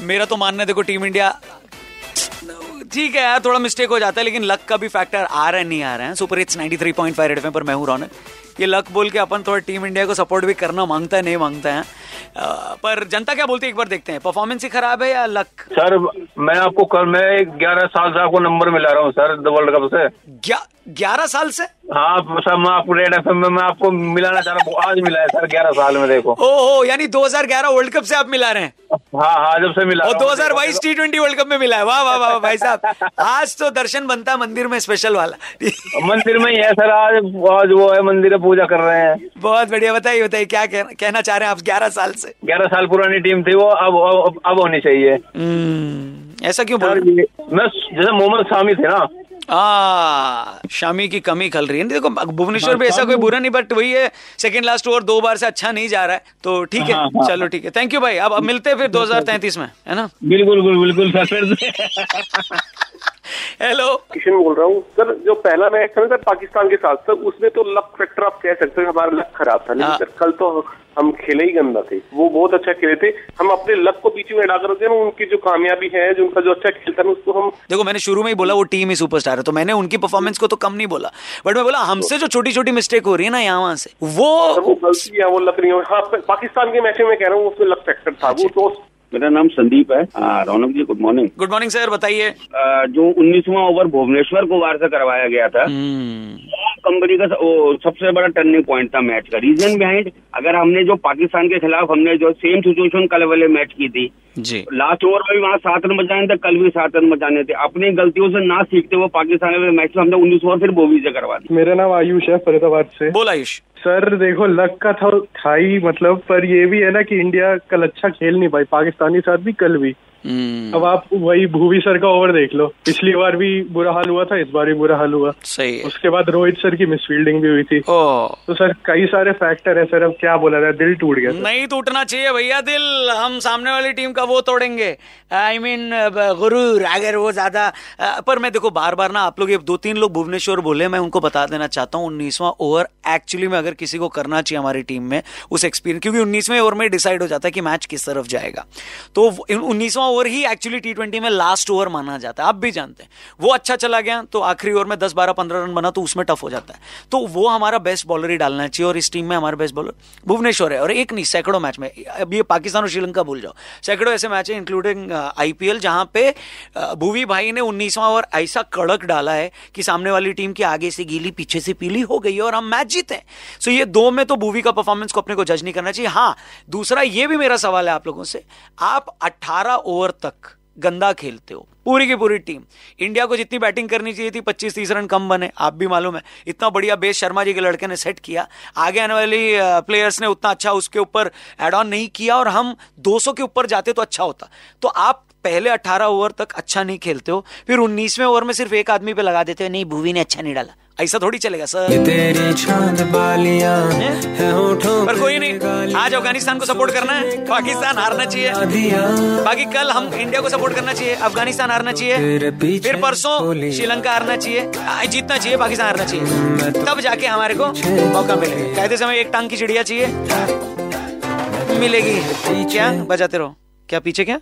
मेरा तो मानना देखो टीम इंडिया ठीक है थोड़ा मिस्टेक हो जाता है, लेकिन लक का भी फैक्टर आ रहा है, नहीं आ रहा है। सुपर हिट्स 93.5 रेड एफएम पर मैं हूँ, रौनक। ये लक बोल के अपन थोड़ा टीम इंडिया को सपोर्ट भी करना माँगता है नहीं माँगता है। पर जनता क्या बोलती है? एक बार देखते हैं। परफॉर्मेंस ही खराब है या लक सर मैं आपको कल मैं ग्यारह साल से आपको नंबर मिला रहा हूँ सर वर्ल्ड कप से। ग्यारह साल से? हाँ सर मैं आपको रेड एफ़ में मैं आपको मिलाना चाह रहा हूँ आज मिला है सर ग्यारह साल में देखो। ओ हो यानी 2011 वर्ल्ड कप से आप मिला रहे हैं? हाँ हाँ जब से मिला और रहा हूँ। 2022 टी ट्वेंटी वर्ल्ड कप में मिला है। वाह वाह वाह भाई साहब आज तो दर्शन बनता है मंदिर में स्पेशल वाला। मंदिर में ही है सर आज आज वो है मंदिर में पूजा कर रहे हैं। बहुत बढ़िया बताइए बताइए क्या कहना, चाह रहे हैं आप ग्यारह साल से? ग्यारह साल पुरानी टीम थी वो अब अब, होनी चाहिए। हम्म, ऐसा क्यों बोल रहे मैं जैसे मोहम्मद शामी थे ना आ, शामी की कमी खल रही है। देखो भुवनेश्वर भी ऐसा कोई बुरा नहीं बट वही है सेकंड लास्ट ओवर दो बार से अच्छा नहीं जा रहा है। तो ठीक है हाँ, हाँ। चलो ठीक है। थैंक यू भाई। अब अब मिलते हैं फिर 2033 में है ना? बिल्कुल बिल्कुल बिल्कुल हेलो किशन बोल रहा हूँ। सर जो पहला मैच था ना सर पाकिस्तान के साथ सर उसमें तो लक फैक्टर आप कह सकते हैं हमारा लक खराब था लेकिन हाँ। सर? कल तो हम खेले ही गंदा थे। वो बहुत अच्छा खेले थे। हम अपने लक को पीछे में डाकर रखते उनकी जो कामयाबी है जो उनका जो अच्छा खेल था ना उसको हम देखो मैंने शुरू में ही बोला वो टीम ही सुपरस्टार है तो मैंने उनकी परफॉर्मेंस को तो कम नहीं बोला। बट मैं बोला हमसे जो छोटी छोटी मिस्टेक हो रही है ना यहाँ वहाँ से वो वो गलती है वो लक नहीं हो। हाँ पाकिस्तान के मैच में कह रहा हूँ उसमें लक फैक्टर था। वो तो मेरा नाम संदीप है। Raunak ji good morning good morning sir बताइए। जो उन्नीसवा ओवर भुवनेश्वर को वार से करवाया गया था। हम्म, कंपनी का वो सबसे बड़ा टर्निंग पॉइंट था मैच का। रीजन बिहाइंड अगर हमने जो पाकिस्तान के खिलाफ हमने जो सेम सिचुएशन कल वाले मैच की थी जी। लास्ट ओवर में भी वहाँ सात रन बचाने थे कल भी सात रन बचाने थे। अपनी गलतियों से ना सीखते हुए पाकिस्तान वाले मैच में हमने उन्नीस ओवर फिर बोवी से करवा दी। मेरा नाम आयुष है फरीदाबाद से। बोल आयुष। सर देखो लक का था था ही मतलब पर ये भी है ना कि इंडिया कल अच्छा खेल नहीं पाई पाकिस्तानी साथ भी कल भी। अब आप वही भूवी सर का ओवर देख लो। पिछली बार भी बुरा हाल हुआ था इस बार भी बुरा हाल हुआ। सही है। उसके बाद रोहित सर की मिसफील्डिंग भी हुई थी। ओ। तो सर कई सारे फैक्टर है सर अब क्या बोला जाए दिल टूट गया नहीं टूटना चाहिए भैया दिल हम सामने वाली टीम का वो तोड़ेंगे। आई I मीन mean, गुरूर अगर वो ज़्यादा पर मैं देखो बार बार ना आप लोग ये दो तीन लोग भुवनेश्वर बोले मैं उनको बता देना चाहता हूँ उन्नीसवा ओवर एक्चुअली में अगर किसी को करना चाहिए हमारी टीम में उस एक्सपीरियंस क्योंकि उन्नीसवें ओवर में डिसाइड हो जाता है कि मैच किस तरफ़ जाएगा। तो उन्नीसवां ओवर ही एक्चुअली टी ट्वेंटी में लास्ट ओवर माना जाता है। आप भी जानते हैं। वो अच्छा चला गया तो आखिरी ओवर में दस बारह पंद्रह रन बना तो उसमें टफ हो जाता है। तो वो हमारा बेस्ट बॉलर ही डालना चाहिए और इस टीम में हमारा बेस्ट बॉलर भुवनेश्वर है। और एक नहीं सैकड़ों मैच में। अब ये पाकिस्तान और श्रीलंका भूल जाओ। सैकड़ों ऐसे मैच है इंक्लूडिंग आईपीएल जहाँ पे अ, भुवी भाई ने उन्नीसवां ओवर ऐसा कड़क डाला है कि सामने वाली टीम की आगे से गीली पीछे से पीली हो गई है और हम मैच जीते हैं। सो ये दो में तो भुवी का परफॉर्मेंस को अपने को जज नहीं करना चाहिए। हाँ दूसरा ये भी मेरा सवाल है आप लोगों से। आप 18 ओवर तक गंदा खेलते हो। पूरी की पूरी टीम। इंडिया को जितनी बैटिंग करनी चाहिए थी 25 तीस रन कम बने, आप भी मालूम है। इतना बढ़िया बेस शर्मा जी के लड़के ने सेट किया। आगे आने वाली प्लेयर्स ने उतना अच्छा उसके ऊपर एड ऑन नहीं किया और हम 200 के ऊपर जाते तो अच्छा होता। तो आप पहले 18 ओवर तक अच्छा नहीं खेलते हो, फिर 19वें ओवर में सिर्फ़ एक आदमी पे लगा देते हो, नहीं, भूवी ने अच्छा नहीं डाला। ऐसा थोड़ी चलेगा सर। तेरी चाँद बालियाँ है? होठों पर कोई नहीं। आज अफ़गानिस्तान को सपोर्ट करना है। पाकिस्तान हारना चाहिए। बाकी कल हम इंडिया को सपोर्ट करना चाहिए। अफ़गानिस्तान हारना चाहिए। फिर परसों श्रीलंका हारना चाहिए। जीतना चाहिए पाकिस्तान हारना चाहिए। तब जाके हमारे को मौका मिलेगा। कहते समय एक टांग की चिड़िया चाहिए। मिलेगी। क्या? बजाते रहो। क्या पीछे क्या?